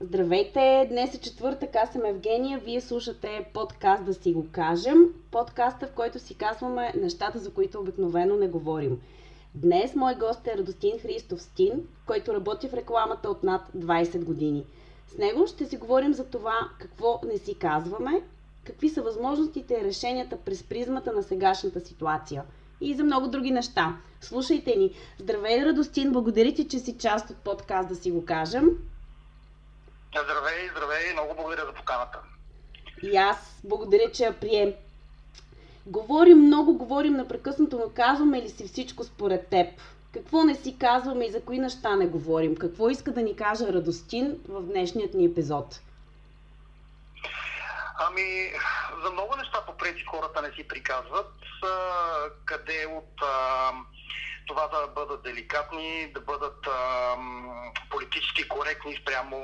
Здравейте! Днес е четвъртък, аз съм Евгения. Вие слушате подкаст да си го кажем. Подкаста, в който си казваме нещата, за които обикновено не говорим. Днес мой гост е Радостин Христов Стин, който работи в рекламата от над 20 години. С него ще си говорим за това какво не си казваме, какви са възможностите и решенията през призмата на сегашната ситуация и за много други неща. Слушайте ни! Здравей, Радостин! Благодаря ти, че си част от подкаст да си го кажем. Здравей, здравей, много благодаря за поканата. И аз благодаря, че я прием. Говорим много, говорим непрекъснато, но казваме ли си всичко според теб? Какво не си казваме и за кои неща не говорим? Какво иска да ни каже Радостин в днешният ни епизод? Ами, за много неща по принцип хората не си приказват. Къде от това да бъдат деликатни, да бъдат а, политически коректни спрямо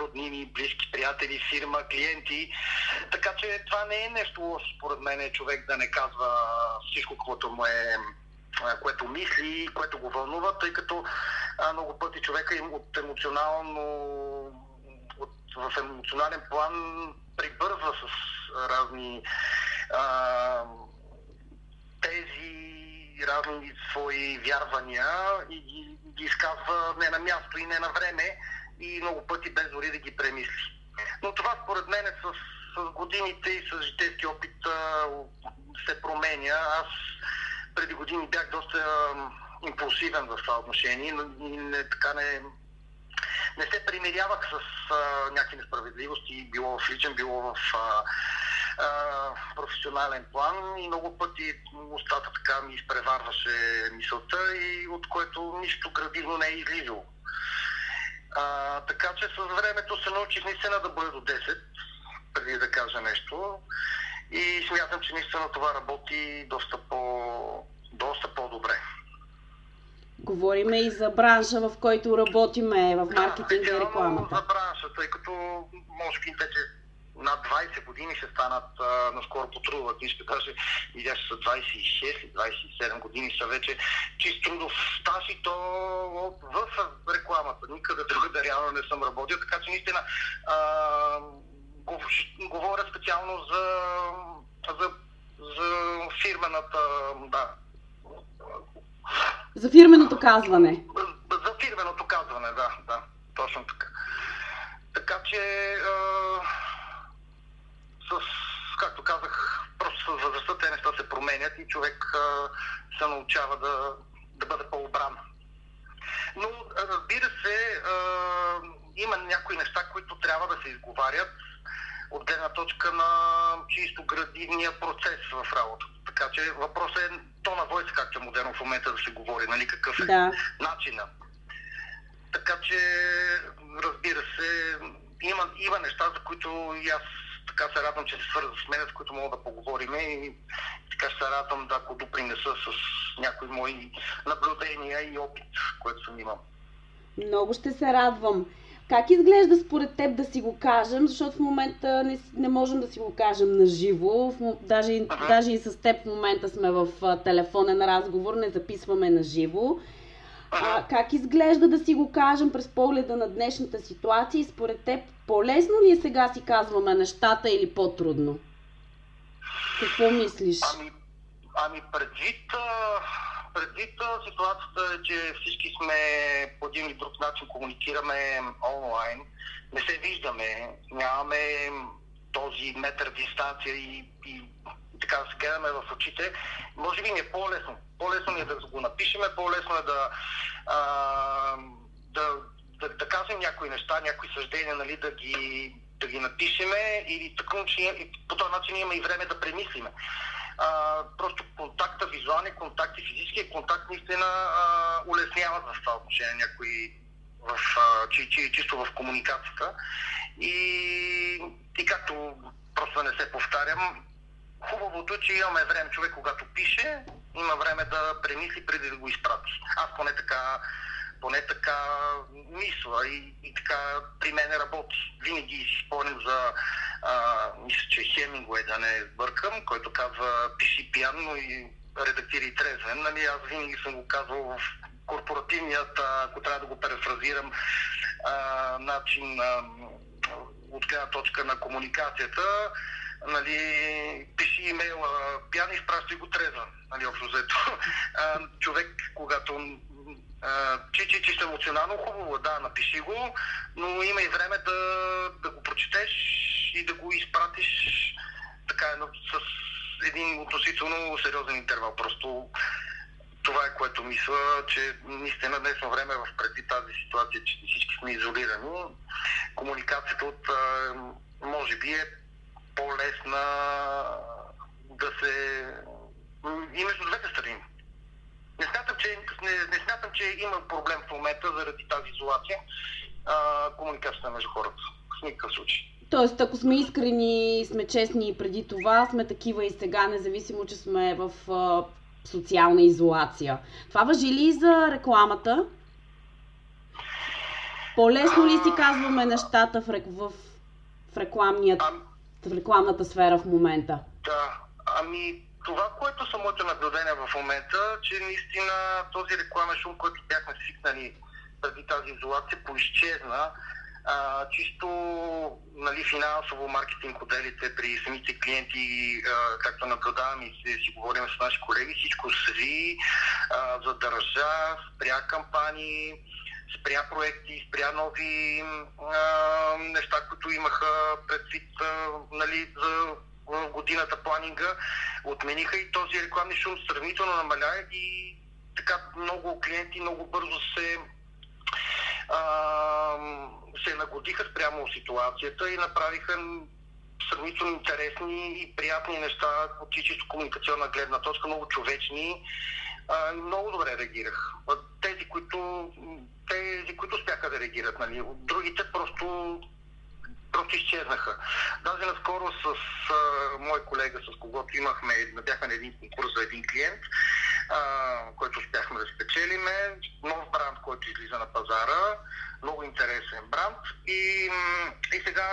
роднини, близки приятели, фирма, клиенти. Така че това не е нещо лошо, според мен, човек да не казва всичко, което му е което мисли, което го вълнува, тъй като а, много пъти човека им от емоционално от, в емоционален план прибързва с разни а, разни свои вярвания и ги, ги изказва не на място и не на време и много пъти без дори да ги премисли. Но това според мен с, с годините и с житейски опит се променя. Аз преди години бях доста импулсивен в това отношение и не, така не, не се примирявах с а, някакви несправедливости, било в личен, било в а, професионален план и много пъти устата така ми изпреварваше мисълта и от което нищо градивно не е излизало. А, така че с времето се научих наистина да бъда до 10, преди да кажа нещо. И смятам, че наистина това работи доста, по, доста по-добре. Говориме и за бранша, в който работиме, в маркетинга да, и рекламата. за бранша, тъй като може би вече над 20 години ще станат, а, наскоро по трудова книжка, даже видях, са 26 27 години са вече чист трудов стаж и то в рекламата. Никъде другаде реално не съм работил, така че наистина а, говоря специално за, за, за фирмената, да. За фирменото казване. За фирменото казване, да, да, точно така. Така че а, с, както казах, просто с възрастта те неща се променят и човек а, се научава да, да бъде по-обран. Но, разбира се, а, има някои неща, които трябва да се изговарят от гледна точка на чисто градивния процес в работата. Така че въпросът е то на войс, както е модерно в момента да се говори, нали, какъв е да. начинът. Така че, разбира се, има, има неща, за които и аз така се радвам, че се свърза с мен, с които мога да поговорим и така се радвам да ако допринеса с някои мои наблюдения и опит, който съм имал. Много ще се радвам. Как изглежда според теб да си го кажем, защото в момента не, не можем да си го кажем на живо. Даже, uh-huh. даже и с теб в момента сме в телефонен разговор, не записваме на живо. А, как изглежда да си го кажем през погледа на днешната ситуация и според теб по-лесно ли е сега си казваме нещата или по-трудно? Какво мислиш? Ами, ами предвид, предвид ситуацията е, че всички сме по един или друг начин комуникираме онлайн, не се виждаме, нямаме този метър дистанция и, и така да се гледаме в очите, може би ни е по-лесно. По-лесно ни е да го напишеме, по-лесно е да, а, да, да, да кажем някои неща, някои съждения, нали, да ги, да ги напишеме или така, че по този начин имаме и време да премислиме. А, просто контакта, визуалния контакт и физическия контакт наистина улесняват в това отношение някои в, чи, чи, чисто в комуникацията. И, и както просто не се повтарям, Хубавото е, че имаме време. Човек, когато пише, има време да премисли преди да го изпрати. Аз поне така, поне така мисля и, и така при мен работи. Винаги си спомням за, а, мисля, че Хемингуей, да не бъркам, който казва пиши пияно и редактири трезвен. Нали, аз винаги съм го казвал в корпоративният, ако трябва да го префразирам, а, начин а, от гледна точка на комуникацията, нали, пиши имейла пиян и изпращи го трезва, нали, общо взето. човек, когато чи, чи, чисто емоционално хубаво, да, напиши го, но има и време да, да го прочетеш и да го изпратиш така с един относително сериозен интервал. Просто това е което мисля, че наистина днесно време в преди тази ситуация, че всички сме изолирани, комуникацията от може би е по-лесна да се... и между двете страни. Не смятам, че, не, не смятам, че има проблем в момента заради тази изолация а, комуникацията между хората. В никакъв случай. Тоест, ако сме искрени, сме честни преди това, сме такива и сега, независимо, че сме в а, социална изолация. Това въжи ли и за рекламата? По-лесно ли си казваме нещата в, в, в, рекламния, в рекламната сфера в момента? Да, ами това, което са моите наблюдения в момента, че наистина този рекламен шум, който бяхме свикнали преди тази изолация, поизчезна. А, чисто нали, финансово маркетинг отделите при самите клиенти, а, както наблюдавам и си, си говорим с наши колеги, всичко сви, задържа, спря кампании, спря проекти, спря нови а, неща, които имаха предвид а, нали, за годината планинга, отмениха и този рекламни шум сравнително намаля и така много клиенти много бързо се а, се нагодиха спрямо ситуацията и направиха сравнително интересни и приятни неща от чисто комуникационна гледна точка, много човечни. А, много добре реагирах. Тези, които, тези, които успяха да реагират, нали. Другите просто просто изчезнаха. Даже наскоро с а, мой колега, с когото имахме, бяхме на един конкурс за един клиент, а, който успяхме да спечелиме, нов бранд, който излиза на пазара, много интересен бранд и, и сега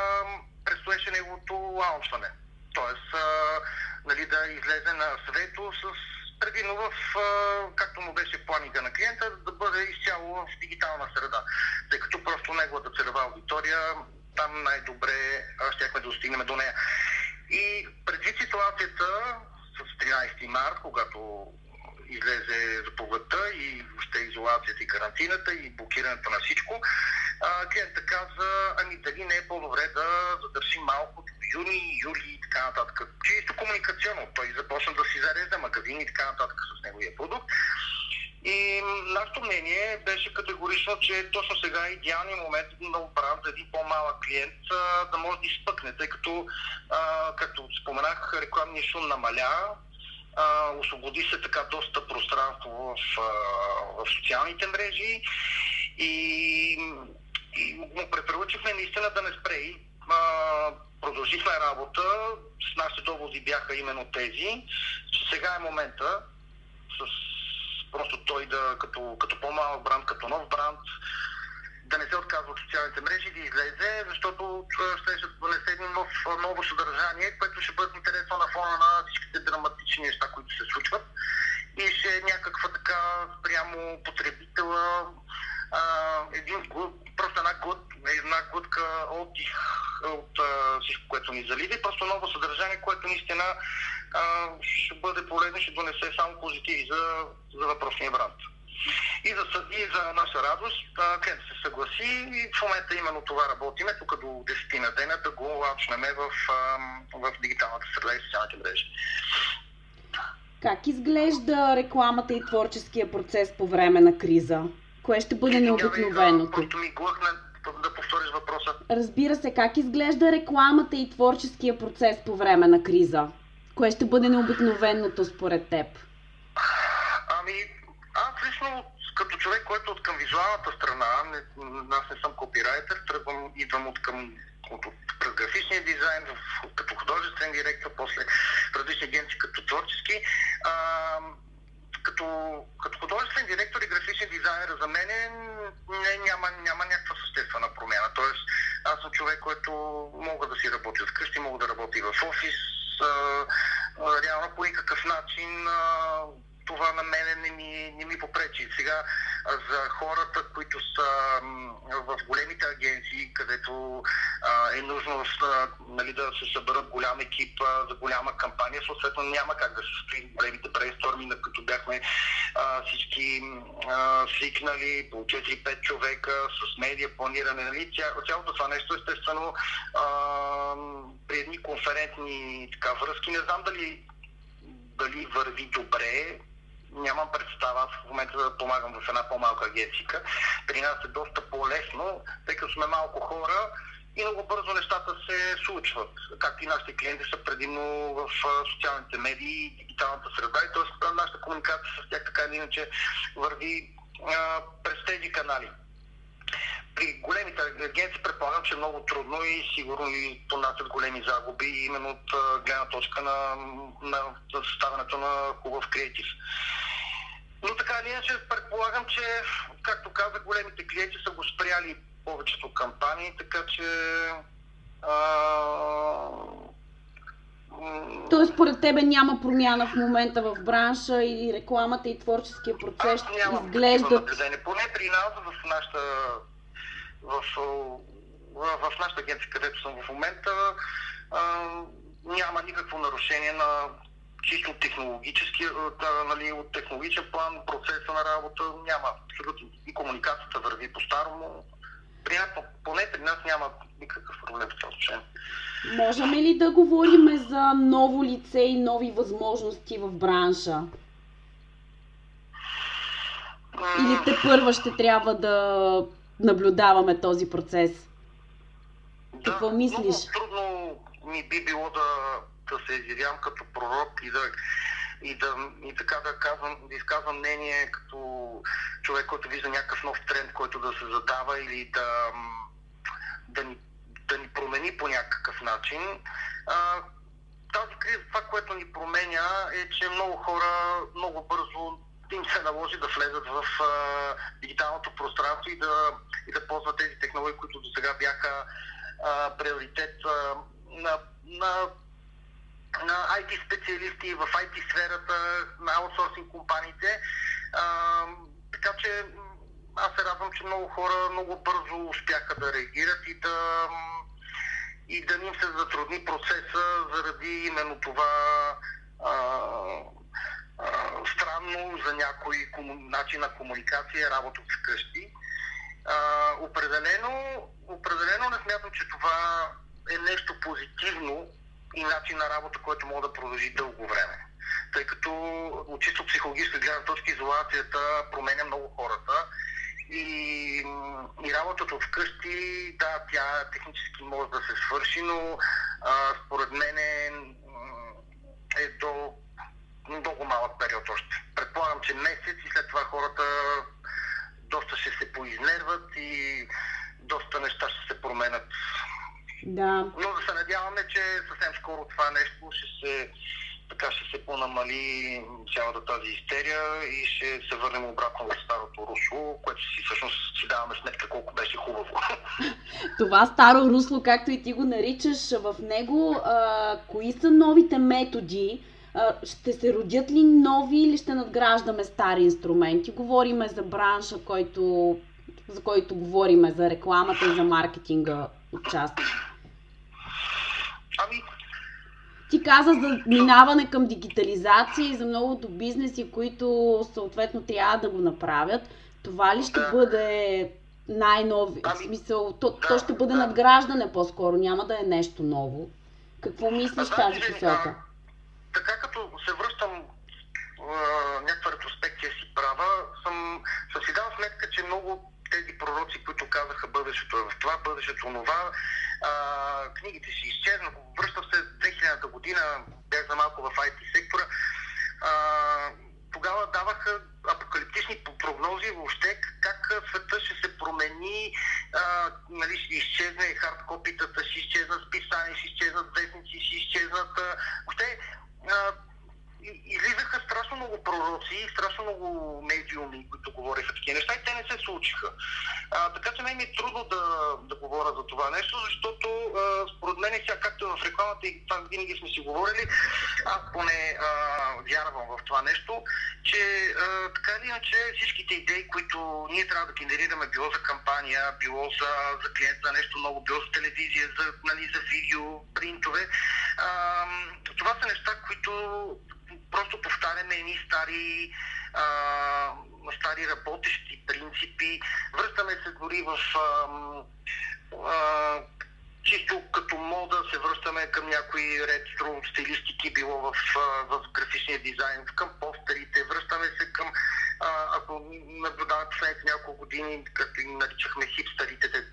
предстоеше неговото лаунчване. Тоест, а, нали, да излезе на свето с предимно в, както му беше планинга на клиента, да бъде изцяло в дигитална среда, тъй като просто неговата целева аудитория там най-добре щяхме да достигнем до нея. И предвид ситуацията с 13 март, когато излезе заповедта и въобще изолацията и карантината и блокирането на всичко, клиентът каза, ами дали не е по-добре да задържим малко юни, юли и така нататък. Чисто комуникационно. Той започна да си зарежда магазини и така нататък с неговия продукт. И нашето мнение беше категорично, че точно сега е идеалният момент да оправям за един по-малък клиент да може да изпъкне, тъй като, както споменах, рекламния шум намаля, освободи се така доста пространство в, в социалните мрежи и, и му препоръчихме наистина да не спре. И, продължихме работа, с нашите доводи бяха именно тези, сега е момента с просто той да, като, като по-малък бранд, като нов бранд, да не се отказва от социалните мрежи, да излезе, защото ще ще донесе в ново съдържание, което ще бъде интересно на фона на всичките драматични неща, които се случват. И ще е някаква така прямо потребителя, а, един глуд, просто една, глуд, една глътка отдих от а, всичко, което ни залива просто ново съдържание, което наистина а, ще бъде полезно, ще донесе само позитиви за, за въпросния бранд. И за, и за наша радост, клиент се съгласи и в момента именно това работиме, тук до 10 на дена да го лаучнеме в, в дигиталната среда и социалните мрежи. Как изглежда рекламата и творческия процес по време на криза? Кое ще бъде необикновеното? Просто ми глъхна да повториш въпроса. Разбира се, как изглежда рекламата и творческия процес по време на криза? Кое ще бъде необикновеното според теб? Ами, аз лично като човек, който от към визуалната страна, не, аз не съм копирайтер, тръгвам, идвам от към от, от, от графичния дизайн, в, като художествен директор, после различни агенции като творчески. А, като, като художествен директор и графичен дизайнер за мен не, няма, няма някаква съществена промяна. Тоест, аз съм човек, който мога да си работя вкъщи, мога да работя и в офис. А, реално по никакъв начин а, това на мене не ми, не ми попречи. Сега за хората, които са в големите агенции, където а, е нужно а, нали, да се съберат голям екип а, за голяма кампания, съответно няма как да се стои големите брейнсторми, на които бяхме а, всички а, свикнали по 4-5 човека с медия, планиране. Нали? Цялото това нещо, естествено, а, при едни конферентни така, връзки, не знам дали дали върви добре, нямам представа. Аз в момента да помагам в една по-малка агенцика. При нас е доста по-лесно, тъй като сме малко хора и много бързо нещата се случват. Както и нашите клиенти са предимно в социалните медии и дигиталната среда. И т.е. нашата комуникация с тях така или иначе върви а, през тези канали при големите агенции предполагам, че е много трудно и сигурно и понасят големи загуби, именно от гледна точка на, на съставянето на хубав креатив. Но така или иначе предполагам, че, както казах, големите клиенти са го спряли повечето кампании, така че а, Тоест, според тебе няма промяна в момента в бранша и рекламата и творческия процес изглеждат... Поне при нас в нашата в, в, в нашата агенция, където съм в момента, а, няма никакво нарушение на чисто технологически, нали, от технологичен план, процеса на работа няма абсолютно. И комуникацията върви по-старому. При нас, поне при нас няма никакъв проблем в това отношение. Можем ли да говорим за ново лице и нови възможности в бранша? Или те първа ще трябва да наблюдаваме този процес. Да, Какво мислиш? Много трудно ми би било да, да се изявявам като пророк и да, и, да, и така да, казвам, да изказвам мнение като човек, който вижда някакъв нов тренд, който да се задава или да, да, ни, да ни промени по някакъв начин. А, тази криза, това, което ни променя е, че много хора много бързо им се наложи да влезат в а, дигиталното пространство и да, и да ползват тези технологии, които до сега бяха а, приоритет а, на, на, на IT специалисти в IT сферата, на аутсорсинг компаниите. А, така че аз се радвам, че много хора много бързо успяха да реагират и да и да им се затрудни процеса заради именно това а, странно за някой кому... начин на комуникация, работа вкъщи. А, определено, определено не смятам, че това е нещо позитивно и начин на работа, който може да продължи дълго време. Тъй като от чисто психологическа гледна точка изолацията променя много хората и, и работата от вкъщи, да, тя технически може да се свърши, но а, според мен е, е до много малък период още. Предполагам, че месец и след това хората доста ще се поизнерват и доста неща ще се променят. Да. Но да се надяваме, че съвсем скоро това нещо ще се така ще се понамали цялата тази истерия и ще се върнем обратно в старото русло, което си всъщност си даваме сметка колко беше хубаво. Това старо русло, както и ти го наричаш, в него а, кои са новите методи, ще се родят ли нови или ще надграждаме стари инструменти? Говориме за бранша, който, за който говориме, за рекламата и за маркетинга отчасти. Ами, ти каза за минаване към дигитализация и за многото бизнеси, които съответно трябва да го направят. Това ли ще да. бъде най-нови? Ами, в смисъл, то, да, то ще бъде да. надграждане по-скоро, няма да е нещо ново. Какво мислиш в тази посока? така като се връщам някаква ретроспекция си права, съм, съм си дал сметка, че много тези пророци, които казаха бъдещето е в това, бъдещето това, а, книгите си изчезнат. Връщам се 2000-та година, бях за малко в IT сектора. А, тогава даваха апокалиптични прогнози въобще как света ще се промени, а, нали, ще изчезне хардкопитата, ще изчезнат списания, ще изчезнат вестници, ще изчезнат. Въобще излизаха страшно много пророци публикации, страшно много медиуми, които говориха такива неща и те не се случиха. А, така че мен ми е трудно да, да говоря за това нещо, защото а, според мен сега както в рекламата и това винаги сме си говорили, аз поне а, вярвам в това нещо, че а, така или иначе всичките идеи, които ние трябва да генерираме, било за кампания, било за, за клиент, за нещо много, било за телевизия, за, нали, за видео, принтове, а, това са неща, които просто повтаряме едни стари, а, стари работещи принципи. Връщаме се дори в а, а, чисто като мода се връщаме към някои ретро стилистики, било в, в графичния дизайн, към постерите, връщаме се към, ако наблюдаваме последните няколко години, както ги наричахме хипстерите, те,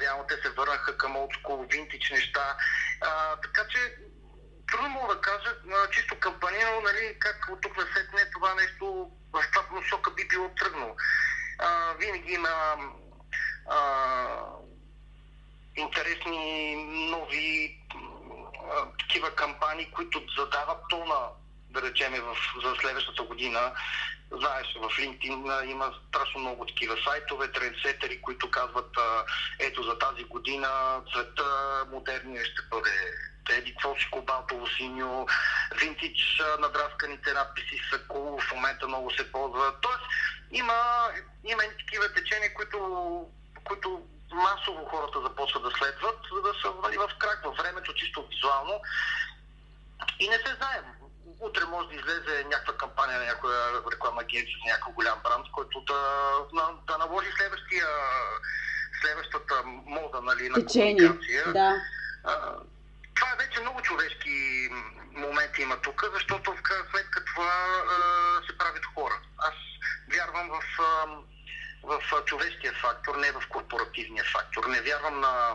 реално те се върнаха към олдскул, винтич неща. А, така че трудно мога да кажа, чисто кампанийно, нали, как от тук на сетне това нещо в това посока би било тръгнало. А, винаги има а, интересни нови а, такива кампании, които задават тона, да речеме, в, за следващата година. Знаеш, в LinkedIn има страшно много такива сайтове, трендсетери, които казват, ето за тази година цвета модерния ще бъде еди си кобалтово синьо, винтич надрасканите надписи са кул, в момента много се ползва. Тоест, има, има такива течения, които, които масово хората започват да следват, за да са нали, в крак във времето, чисто визуално. И не се знаем. Утре може да излезе някаква кампания на някоя рекламна агенция за някакъв голям бранд, който да, да, да наложи следващия, следващата мода нали, на Течение, комуникация. Да. А, това е вече много човешки моменти има тук, защото в крайна сметка това а, се правят хора. Аз вярвам в, а, в човешкия фактор, не в корпоративния фактор. Не вярвам на,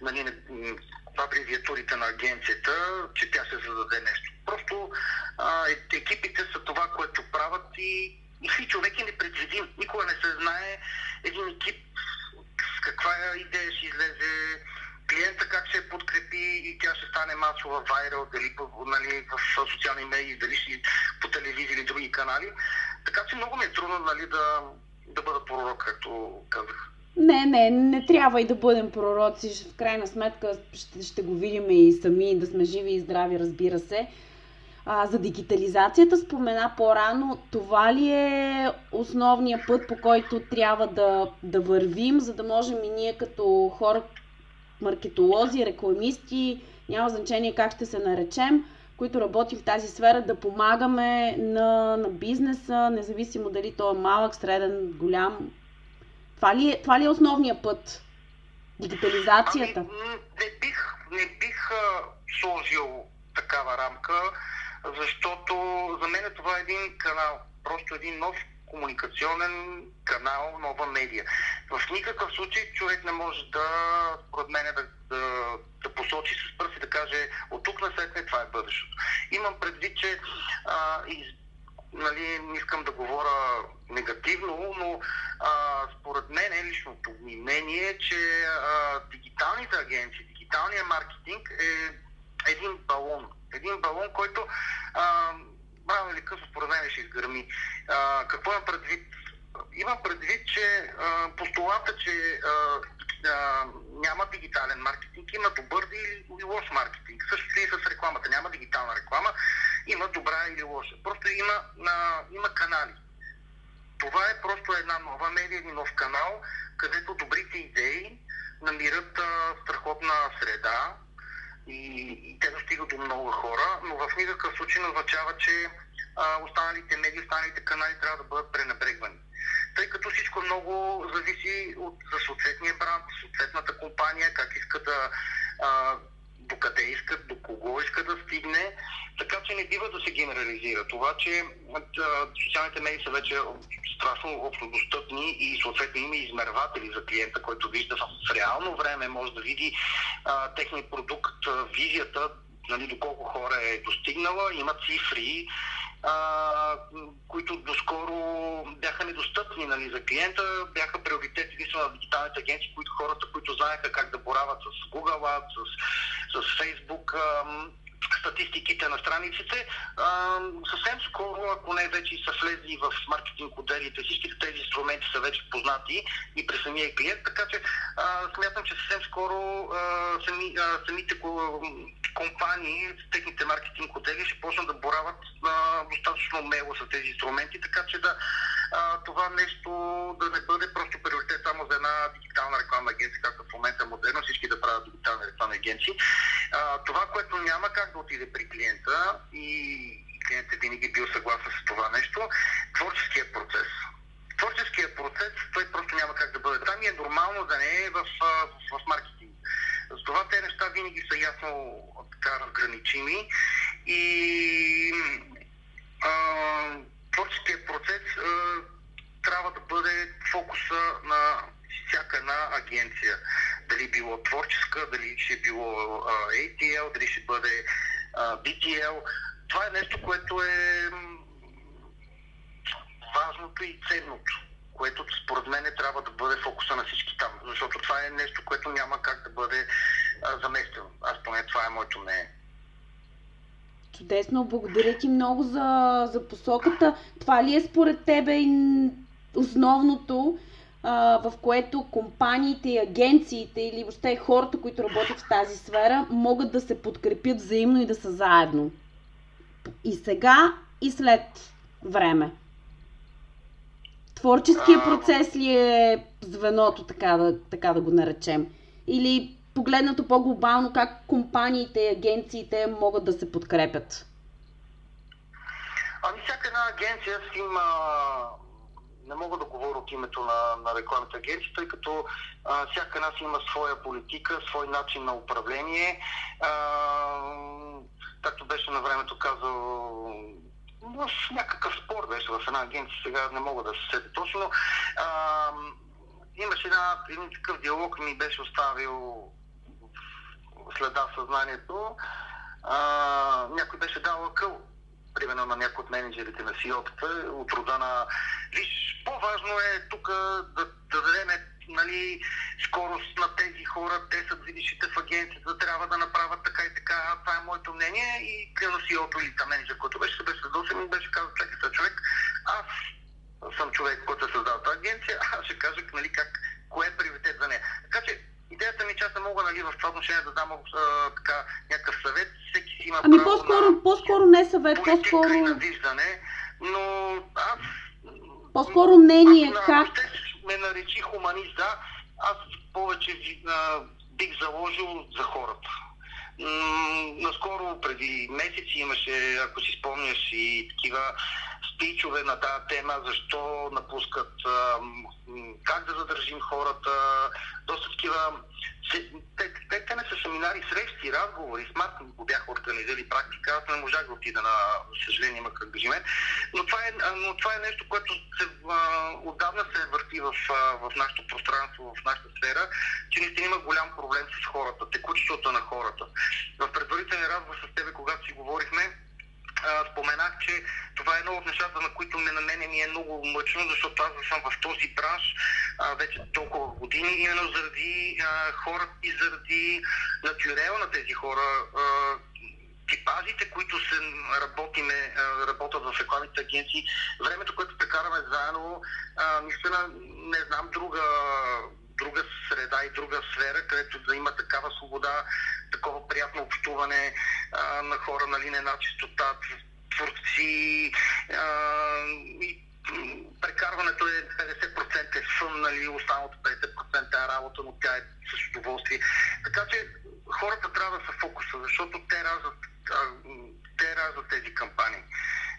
нали, на, на абревиатурите на агенцията, че тя ще зададе нещо. Просто а, екипите са това, което правят и, и човек е непредвидим. Никога не се знае един екип с каква идея ще излезе, клиента как ще подкрепи и тя ще стане масова вайрал, дали нали, в социални медии, дали ще по телевизия или други канали. Така че много ми е трудно нали, да, да бъда пророк, както казах. Не, не, не трябва и да бъдем пророци. В крайна сметка ще, ще го видим и сами, да сме живи и здрави, разбира се. А, за дигитализацията спомена по-рано. Това ли е основният път, по който трябва да, да вървим, за да можем и ние като хора, маркетолози, рекламисти, няма значение как ще се наречем, които работим в тази сфера, да помагаме на, на бизнеса, независимо дали то е малък, среден, голям. Това ли е, това ли е основният път? Дигитализацията? Ами, не бих, не бих сложил такава рамка, защото за мен това е един канал, просто един нов комуникационен канал, нова медия. В никакъв случай човек не може да, според мен, да, да, да посочи с пръст и да каже от тук на след това е бъдещето. Имам предвид, че а, из, нали, не искам да говоря негативно, но а, според мен, е личното ми мнение е, че а, дигиталните агенции, дигиталният маркетинг е един балон. Един балон, който а, рано или късно според мен ще изгърми. А, какво имам предвид? Имам предвид, че а, постулата, че а, а, няма дигитален маркетинг, има добър или, лош маркетинг. Също и с рекламата. Няма дигитална реклама, има добра или лоша. Просто има, а, има канали. Това е просто една нова медия, един нов канал, където добрите идеи намират а, страхотна среда, и, те достигат до много хора, но в никакъв случай не означава, че а, останалите медии, останалите канали трябва да бъдат пренебрегвани. Тъй като всичко много зависи от за съответния бранд, съответната компания, как иска да а, докъде искат, до кого иска да стигне, така че не бива да се генерализира. Това, че социалните медии са вече страшно общо достъпни и съответно има измерватели за клиента, който вижда в реално време, може да види а, техния продукт, визията, нали, доколко хора е достигнала, има цифри, а, които доскоро бяха недостъпни нали, за клиента, бяха приоритет единствено на дигиталните агенции, които хората, които знаеха как да борават с Google Ads, с, с Facebook, статистиките на страниците. А, съвсем скоро, ако не вече са влезли в маркетинг отделите, всичките тези инструменти са вече познати и при самия клиент, така че а, смятам, че съвсем скоро а, сами, а, самите компании, техните маркетинг отдели ще почнат да борават а, достатъчно мело с тези инструменти, така че да а, това нещо да не бъде просто приоритет само за една дигитална рекламна агенция, както в момента модерно всички да правят дигитални рекламни агенции. А, това, което няма как да отиде при клиента и клиентът винаги бил съгласен с това нещо, творческия процес. Творческия процес, той просто няма как да бъде там и е нормално да не е в, в, в маркетинг. Затова те неща винаги са ясно така разграничими и а, творческия процес а, трябва да бъде фокуса на всяка една агенция. Дали било творческа, дали ще било ATL, дали ще бъде BTL. Това е нещо, което е важното и ценното, което според мен трябва да бъде фокуса на всички там, защото това е нещо, което няма как да бъде заместено. Аз поне това е моето мнение. Чудесно, благодаря ти много за, за посоката. Това ли е според тебе основното, а, в което компаниите и агенциите или въобще хората, които работят в тази сфера, могат да се подкрепят взаимно и да са заедно? И сега, и след време. Творческия процес ли е звеното, така да, така да го наречем? Или погледнато по-глобално, как компаниите и агенциите могат да се подкрепят? Ами всяка една агенция си има не мога да говоря от името на, на рекламните агенции, тъй като а, всяка една си има своя политика, свой начин на управление. А, както беше на времето казал в някакъв спор беше в една агенция, сега не мога да се седя точно. А, имаше една, един такъв диалог ми беше оставил следа в съзнанието. А, някой беше дал акъл, примерно на някой от менеджерите на CEO-тата, от рода на... Виж, по-важно е тук да, да дадем нали, скорост на тези хора, те са движещите в агенцията, трябва да направят така и така. Това е моето мнение и примерно CEO-то или там менеджер, който беше, беше задължен и беше казал, чакай човек, аз съм човек, който е създал тази агенция, аз ще кажа нали, как, кое е приоритет за нея. Така че идеята ми, че аз не мога нали, в това отношение да дам а, така, някакъв съвет. Всеки си има ами право по-скоро, на, по-скоро не съвет, по-скоро... на виждане, но аз... По-скоро мнение, аз, как... Ако ме наречи хуманист, да, аз повече а, бих заложил за хората. Наскоро, преди месеци, имаше, ако си спомняш, и такива спичове на тази тема, защо напускат, как да задържим хората, доста такива те, те, те не са семинари, срещи, разговори, с Марко го бяха организирали практика, аз не можах да отида на, за съжаление имах ангажимент, но е, но това е нещо, което се, а, отдавна се върти в, в нашето пространство, в нашата сфера, че наистина има голям проблем с хората, текучеството на хората. В предварителен разговор с тебе, когато си говорихме, споменах, че това е едно от нещата, на които ме на мене ми е много мъчно, защото аз съм в този бранш а, вече толкова години, именно заради а, хората и заради натюрел на тези хора. А, типажите, които се работиме, работят в рекламните агенции, времето, което прекараме заедно, наистина не знам друга друга среда и друга сфера, където да има такава свобода, такова приятно общуване а, на хора, нали, не на чистота, творци а, и прекарването е 50% е сън, нали, останалото 50% е работа, но тя е с удоволствие. Така че хората трябва да са фокуса, защото те раждат, те раждат тези кампании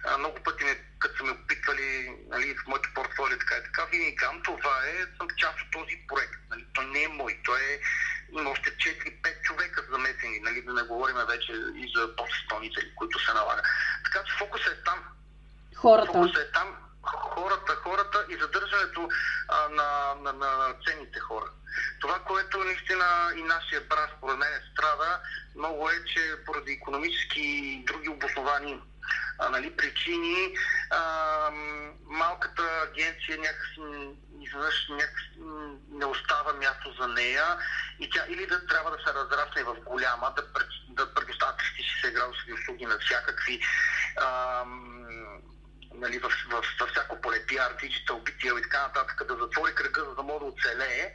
а, много пъти, ме, като са ме опитвали нали, в моето портфолио, така и така, винаги казвам, това е, съм част от този проект. Нали, той не е мой, той е има още 4-5 човека замесени, нали, да не говорим вече и за подизпълнители, които се налага. Така че фокусът е там. Хората. Фокусът е там, хората, хората и задържането а, на, на, на, ценните хора. Това, което наистина и нашия бранш, според мен, страда много е, че поради економически и други обосновани а, нали, причини а, малката агенция някакси изведнъж не остава място за нея и тя или да трябва да се разрасне в голяма, да, да предоставя 360 градусови услуги на всякакви ам, нали, в, в, в всяко поле, PR, digital, BTL и така нататък, да затвори кръга, за да може да оцелее,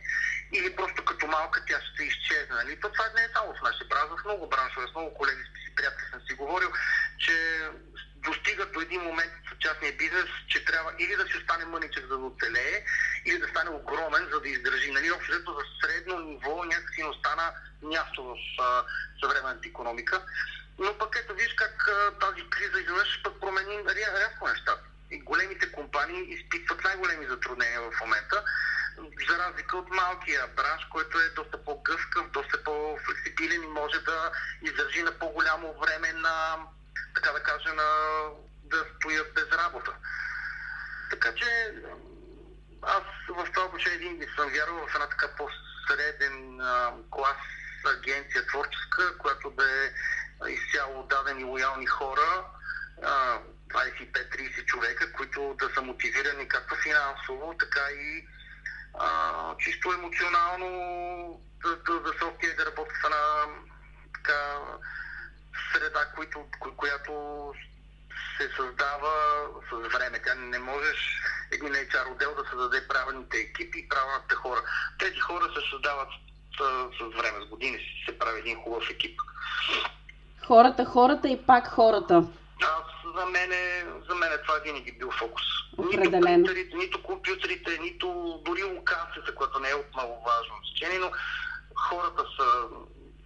или просто като малка тя ще изчезне. Нали? То това не е само в нашия бранш, в много браншове, с много колеги, с приятели съм си говорил, че достигат до един момент в частния бизнес, че трябва или да си остане мъничък, за да оцелее, или да стане огромен, за да издържи. Нали, общо за средно ниво някакси не остана място в съвременната економика. Но пък ето виж как тази криза изведнъж пък промени рязко нещата. И големите компании изпитват най-големи затруднения в момента, за разлика от малкия бранш, който е доста по-гъвкав, доста по-флексибилен и може да издържи на по-голямо време на, така да кажа, на, да стоят без работа. Така че аз в това отношение не съм вярвал в една така по-среден а, клас агенция творческа, която да е изцяло дадени лоялни хора, 25-30 човека, които да са мотивирани както финансово, така и а, чисто емоционално да, да, да се окей да работят в една така среда, която, която се създава с време. Тя не можеш един HR отдел да създаде правилните екипи и правилните хора. Тези хора се създават с, с време, с години се прави един хубав екип. Хората, хората и пак хората. Аз, за мен, за мен това винаги бил фокус. Определено. Нито компютрите, нито, компютрите, нито дори локацията, която не е от много важно значение, но хората са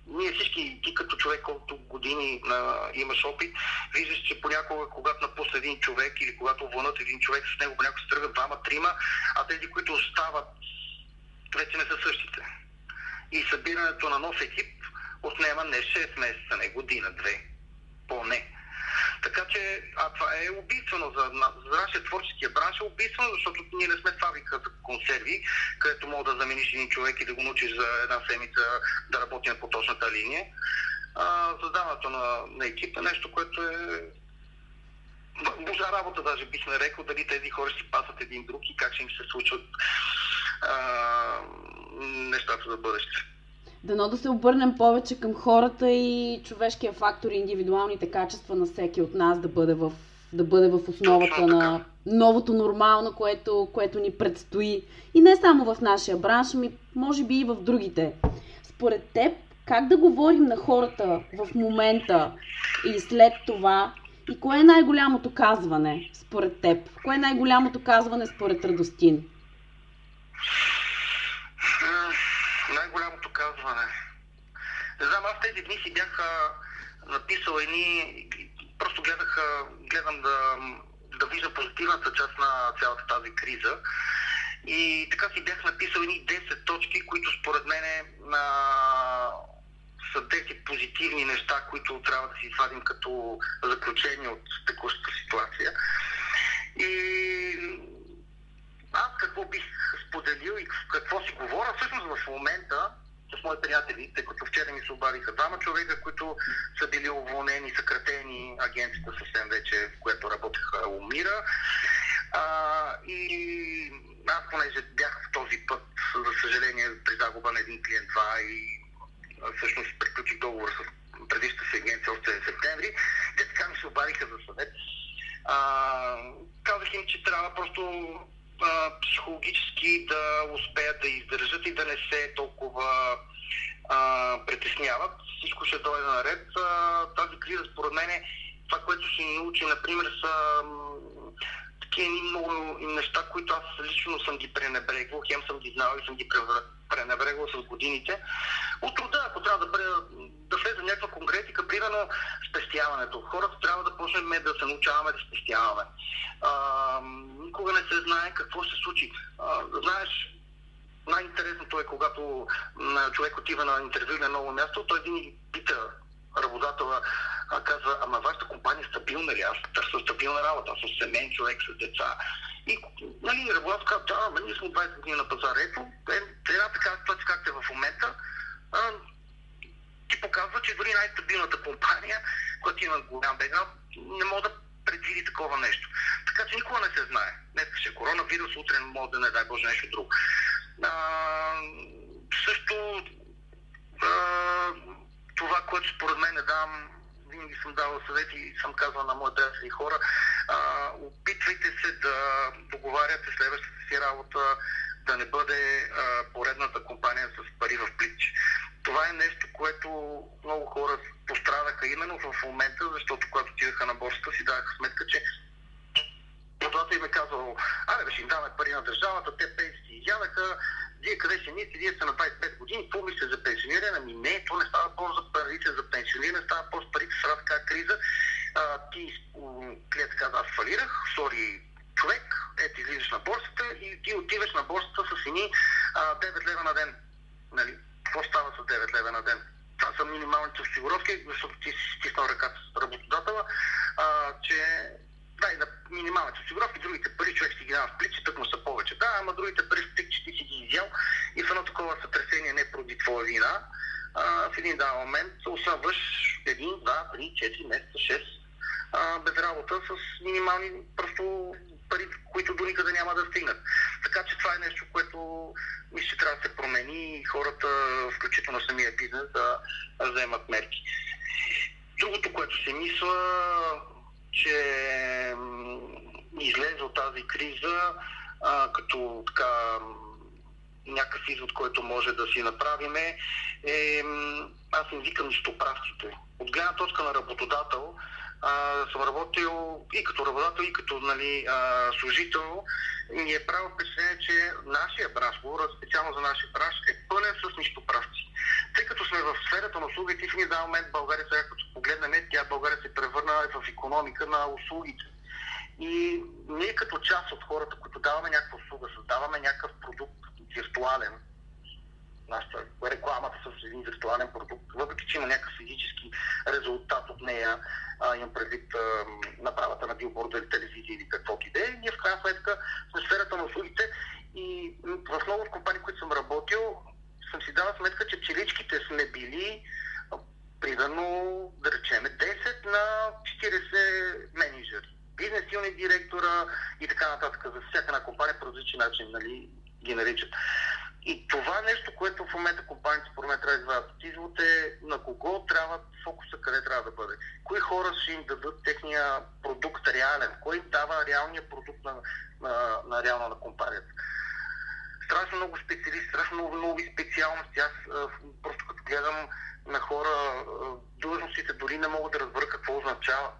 ние всички, ти като човек, колкото години а, имаш опит, виждаш, че понякога, когато напусне един човек или когато вълнат един човек, с него понякога се тръгват двама, трима, а тези, които остават, вече не са същите. И събирането на нов екип отнема не 6 месеца, не година, две. Поне. Така че, а това е убийствено за, за нашия творческия бранш е убийствено, защото ние не сме фабрика за консерви, където мога да замениш един човек и да го научиш за една седмица да работи на поточната линия. А, създаването на, на екип е нещо, което е божа работа, даже бихме рекал, дали тези хора ще пасат един друг и как ще им се случват а, нещата за бъдеще. Дано да се обърнем повече към хората и човешкия фактор и индивидуалните качества на всеки от нас да бъде в, да бъде в основата на новото нормално, което, което ни предстои. И не само в нашия бранш, ами може би и в другите. Според теб, как да говорим на хората в момента и след това и кое е най-голямото казване според теб? Кое е най-голямото казване според Радостин? най-голямото казване. Не знам, аз тези дни си бях написал едни... Просто гледах, гледам да, да виждам позитивната част на цялата тази криза. И така си бях написал едни 10 точки, които според мен на са 10 позитивни неща, които трябва да си извадим като заключение от текущата ситуация. И аз какво бих споделил и какво си говоря, всъщност в момента с мои приятели, тъй като вчера ми се обадиха двама човека, които са били уволнени, съкратени, агенцията съвсем вече, в която работеха, умира. А, и аз, понеже бях в този път, за съжаление, при загуба на един клиент два и всъщност приключих договор с предишната си агенция още в септември, те така ми се обадиха за съвет. А, казах им, че трябва просто а, психологически да успеят да издържат и да не се толкова а, притесняват. Всичко ще дойде наред. А, тази криза, според мен, това, което ще ни научи, например, са такива много неща, които аз лично съм ги пренебрегвал, хем съм ги знал и съм ги пренебрегвал с годините. От труда, ако трябва да, да влезе някаква конкретика, примерно спестяването. Хората трябва да почнем да се научаваме да спестяваме. А, никога не се знае какво се случи. А, знаеш, най-интересното е, когато човек отива на интервю на ново място, той винаги пита работодателя, казва, ама вашата компания е стабилна ли? Аз търся стабилна работа, аз съм семейен човек с деца. И нали, работодател казва, да, ние сме 20 години на пазара. Ето, е, една така ситуация, както е в момента, ти показва, че дори най-стабилната компания, която има голям бекграунд, не може да предвиди такова нещо. Така че никога не се знае. Днес ще е коронавирус, утре може да не дай Боже нещо друго. А, също а, това, което според мен е дам винаги съм давал съвети и съм казвал на моите приятели хора, а, опитвайте се да договаряте следващата си работа, да не бъде а, поредната компания с пари в плич. Това е нещо, което много хора пострадаха именно в момента, защото когато отидаха на борсата си даваха сметка, че Работодател им е казал, аре бе, ще им даваме пари на държавата, те пенсии изядаха, вие къде ще мислите, вие сте на 25 години, какво мислите за пенсиониране? Ами не, то не става по за парите за пенсиониране, става по за парите с така криза. А, ти, клиент каза, аз фалирах, сори, човек, ето излизаш на борсата и ти отиваш на борсата с едни 9 лева на ден. Нали? Какво става с 9 лева на ден? Това са минималните осигуровки, защото ти си стиснал ръката с работодателя, а, че да, и на минималните осигуровки, другите пари човек ще ги дава в плици, тък му са повече. Да, ама другите пари в плик, че ти си ги изял и в едно такова сътресение не поради твоя вина, а, в един дан момент осъваш един, два, три, четири месеца, шест без работа с минимални просто пари, които до никъде няма да стигнат. Така че това е нещо, което мисля, трябва да се промени и хората, включително самия бизнес, да вземат мерки. Другото, което се мисля, че излезе от тази криза а, като така някакъв извод, който може да си направим е, аз им викам нищоправците. От гледна точка на работодател, а, съм работил и като работодател, и като нали, а, служител. Ми е право впечатление, че нашия бранш, говоря специално за нашия бранш, е пълен с нищоправци. Тъй като сме в сферата на услугите и в един момент България, сега като погледнем, тя България се превърна в економика на услугите. И ние като част от хората, които даваме някаква услуга, създаваме някакъв продукт виртуален, нашата рекламата с един виртуален продукт, въпреки че има някакъв физически резултат от нея, а, имам предвид а, направата на билборда или телевизия или каквото и да е, ние в крайна сметка сме сферата на услугите и в много от компании, които съм работил, съм си дал сметка, че пчеличките сме били примерно, да речем, 10 на 40 менеджери. Бизнес юнит директора и така нататък. За всяка една компания по различен начин нали, ги наричат. И това нещо, което в момента компаниите според мен трябва да извадят е на кого трябва фокуса, къде трябва да бъде. Кои хора ще им дадат техния продукт реален, кой им дава реалния продукт на, на, на реално на компанията. Страшно много специалисти, страшно много нови специалности. Аз просто като гледам на хора, длъжностите дори не могат да разберат какво означават.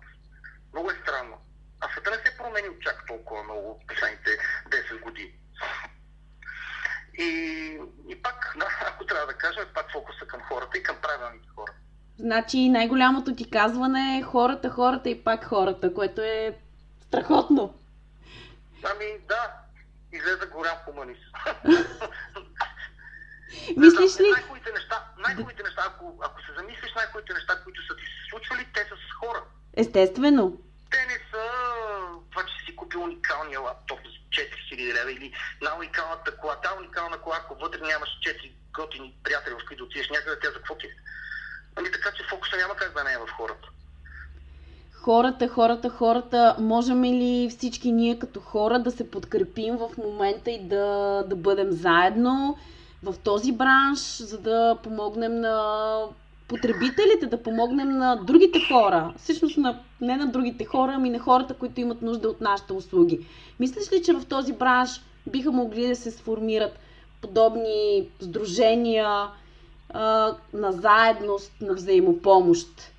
Много е странно. А света не се е променил чак толкова много последните 10 години. И, и пак, да, ако трябва да кажем, пак фокуса към хората и към правилните хора. Значи най-голямото ти казване е хората, хората и пак хората, което е страхотно. Ами да, излезе голям хуманист. Мислиш ли? Най-хубавите неща, най-хубавите неща ако, ако се замислиш най-хубавите неща, които са ти се случвали, те са с хора. Естествено. Те не са това, че си купил уникалния лаптоп за 4000 лева или най-уникалната кола. Та уникална кола, ако вътре нямаш 4 готини приятели, в които отидеш някъде, тя за какво ти е? Ами така, че фокуса няма как да не е в хората. Хората, хората, хората, можем ли всички ние като хора да се подкрепим в момента и да, да бъдем заедно в този бранш, за да помогнем на потребителите, да помогнем на другите хора. Всъщност на, не на другите хора, ами на хората, които имат нужда от нашите услуги. Мислиш ли, че в този бранш биха могли да се сформират подобни сдружения а, на заедност, на взаимопомощ?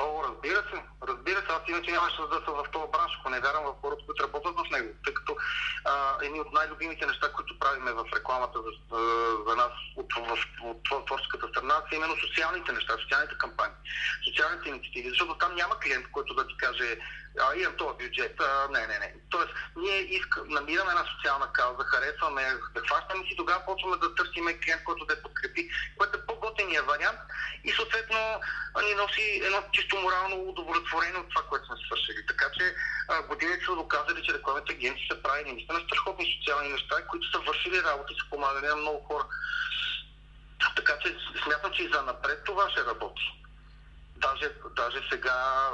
О, разбира се. Разбира се, аз иначе нямаше да съм в този бранш, ако не вярвам в хората, които работят в него. Тъй като а, едни от най-любимите неща, които правиме в рекламата за, за нас от, в, от, от творческата страна, са именно социалните неща, социалните кампании, социалните инициативи. Защото там няма клиент, който да ти каже, а, имам този бюджет. А, не, не, не. Тоест, ние иска, намираме една социална кауза, харесваме, да хващаме си, тогава почваме да търсиме клиент, който да подкрепи, което е по-готения вариант и съответно ни носи едно чисто морално удовлетворение от това, което сме свършили. Така че а, годините са доказали, че рекламните агенции са правили наистина страхотни социални неща, които са вършили работа и са помагали на много хора. Така че смятам, че и за напред това ще работи. Даже, даже сега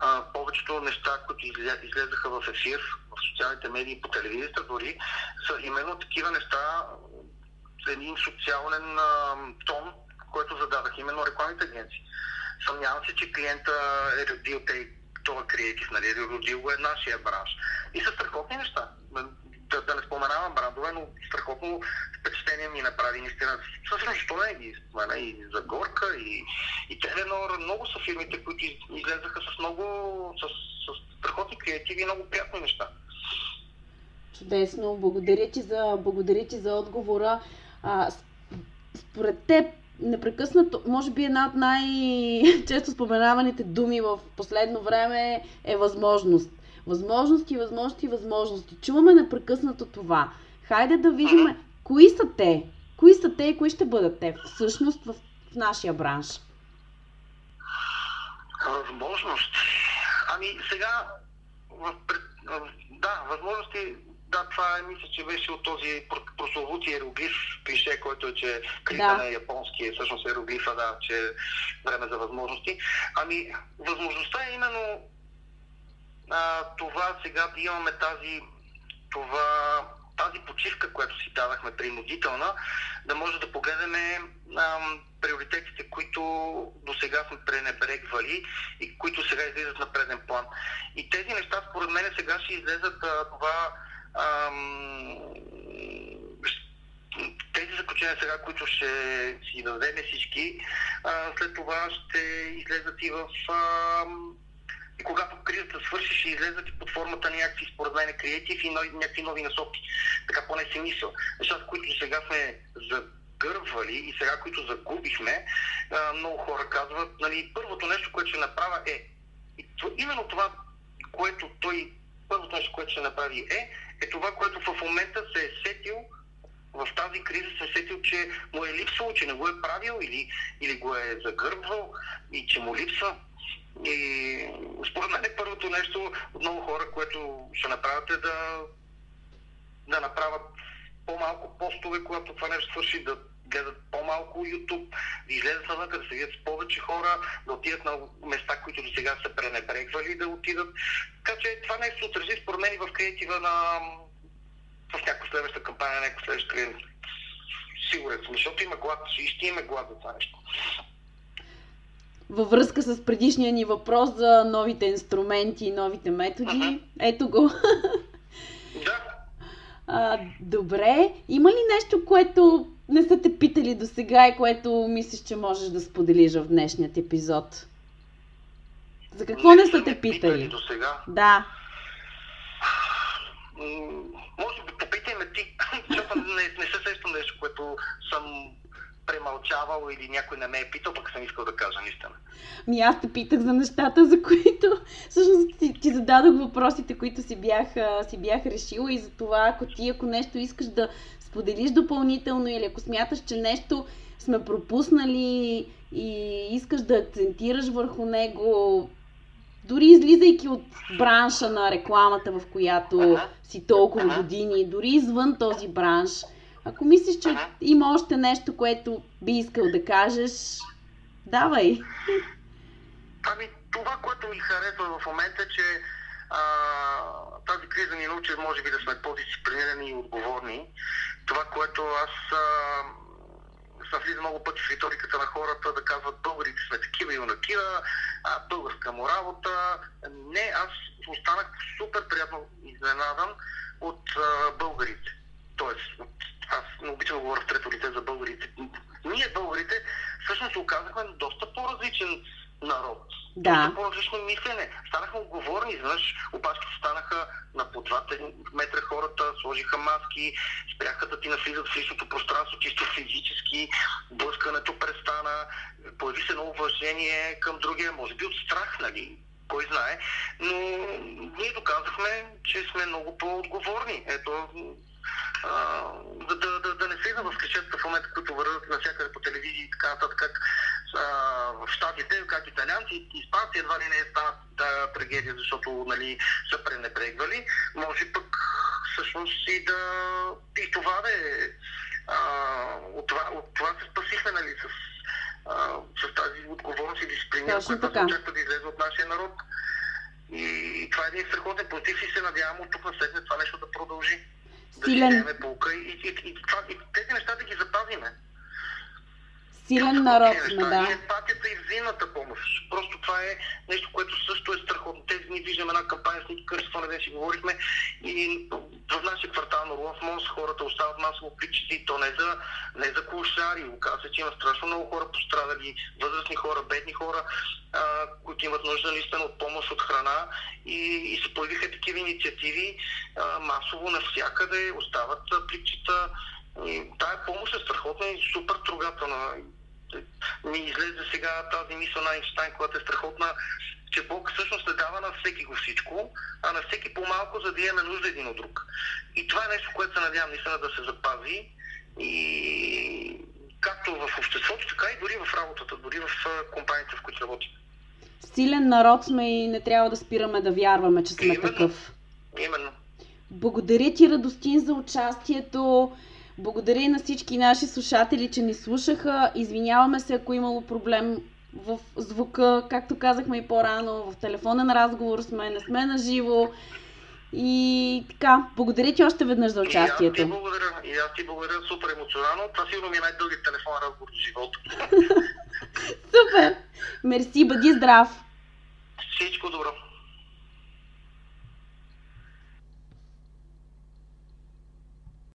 а, повечето неща, които излезаха в ефир, в социалните медии, по телевизията дори, са именно такива неща, един социален а, тон, който зададах, именно рекламните агенции. Съмнявам се, че клиента е родил те, това креатив, нали, родил го е нашия бранш. И са страхотни неща. Да, да не споменавам брандове, но страхотно впечатление ми направи наистина. Също що не ги спомена и за Горка, и, и Теленор. Много са фирмите, които излезаха с много, с, с страхотни креативи и много приятни неща. Чудесно. Благодаря ти за, благодаря ти за отговора. А, според теб, непрекъснато, може би една от най-често споменаваните думи в последно време е възможност. Възможности, възможности, възможности. Чуваме непрекъснато това. Хайде да видим кои са те. Кои са те и кои ще бъдат те всъщност в, в нашия бранш. Възможности. Ами сега, в, да, възможности да, това е, мисля, че беше от този прословути иероглиф клише, който е, че крика да. на японски е всъщност иероглифа, да, че е време за възможности. Ами, възможността е именно а, това сега да имаме тази, това, тази почивка, която си дадахме принудителна, да може да погледнем приоритетите, които до сега сме пренебрегвали и които сега излизат на преден план. И тези неща, според мен, сега ще излезат а, това тези заключения сега, които ще си дадем всички, след това ще излезат и в... И когато кризата свърши, ще излезат и под формата на някакви, според мен, креатив и някакви нови насоки. Така поне си мисъл. Нещата, които сега сме загървали и сега, които загубихме, много хора казват, нали, първото нещо, което ще направя е, и именно това, което той, първото нещо, което ще направи е, е това, което в момента се е сетил в тази криза се е сетил, че му е липсвало, че не го е правил или, или го е загърбвал и че му липсва. И според мен е първото нещо от много хора, което ще направят е да, да направят по-малко постове, когато това нещо свърши, да гледат по-малко YouTube, да излезат навън, да се видят с повече хора, да отидат на места, които до сега са пренебрегвали, да отидат. Така че това нещо се отрази според мен в креатива на в някаква следваща кампания, някаква следваща сигурен съм, защото има глад, и ще има глад за това нещо. Във връзка с предишния ни въпрос за новите инструменти и новите методи, uh-huh. ето го. Да. А, добре. Има ли нещо, което не са те питали до сега и което мислиш, че можеш да споделиш в днешният епизод? За какво не, не са те питали? до сега? Да. може би попитаме ти, защото не, не се сещам нещо, което съм премълчавал или някой не ме е питал, пък съм искал да кажа наистина. Ми аз те питах за нещата, за които всъщност ти, ти зададох въпросите, които си бях, си бях решила и за това, ако ти, ако нещо искаш да споделиш допълнително или ако смяташ, че нещо сме пропуснали и искаш да акцентираш върху него, дори излизайки от бранша на рекламата, в която си толкова години, дори извън този бранш, ако мислиш, че има още нещо, което би искал да кажеш, давай. Ами, това, което ми харесва в момента, е, че а, тази криза ни научи, може би, да сме по-дисциплинирани и отговорни. Това, което аз съм влизал много пъти в риториката на хората да казват българите сме такива и онакива, а, българска му работа. Не, аз останах супер приятно изненадан от а, българите. Тоест, от, аз не обичам да говоря в трето лице за българите. Ние, българите, всъщност се оказахме доста по-различен народ. Да. по-различно мислене. Станаха отговорни, изведнъж опашките станаха на по 2 метра хората, сложиха маски, спряха да ти навлизат в личното пространство, чисто физически, блъскането престана, появи се едно уважение към другия, може би от страх, нали? Кой знае. Но ние доказахме, че сме много по-отговорни. Ето, да, да, да, да не влизам в клишетата в момента, които върват навсякъде по телевизии и така нататък, как а, в Штатите, как италианци и испанци едва ли не е станат тази трагедия, защото нали, са пренебрегвали. Може пък всъщност и да и това да е от, това, от това се спасихме нали, с, а, с тази отговорност и дисциплина, която се очаква да излезе от нашия народ. И това е един страхотен позитив и се надявам от тук на след това нещо да продължи силен... Да полка и, и, и, това, и тези неща да ги запазиме. Силен народ сме, да. И емпатията, и взаимната помощ. Просто това е нещо, което също е страхотно. Тези дни виждаме една кампания с Ники не ден си говорихме и в нашия квартал на Лов Мост хората остават масово причити, то не за, не за кулшари. Оказва се, че има страшно много хора пострадали, възрастни хора, бедни хора, а, които имат нужда наистина от помощ, от храна и, и се появиха такива инициативи а, масово навсякъде, остават причита. И тая помощ е страхотна и супер трогателна ми излезе сега тази мисъл на Айнштайн, която е страхотна, че Бог всъщност не дава на всеки го всичко, а на всеки по-малко, за да имаме нужда един от друг. И това е нещо, което се надявам наистина да се запази и както в обществото, така и дори в работата, дори в компаниите, в които работим. Силен народ сме и не трябва да спираме да вярваме, че сме Именно. такъв. Именно. Благодаря ти, Радостин, за участието. Благодаря и на всички наши слушатели, че ни слушаха. Извиняваме се, ако е имало проблем в звука, както казахме и по-рано, в телефонен разговор сме, не сме на живо. И така, благодаря ти още веднъж за И аз ти участието. благодаря. И аз ти благодаря супер емоционално. Това сигурно ми е най-дългият телефонен разговор в живота. Супер! Мерси, бъди здрав! Всичко добро.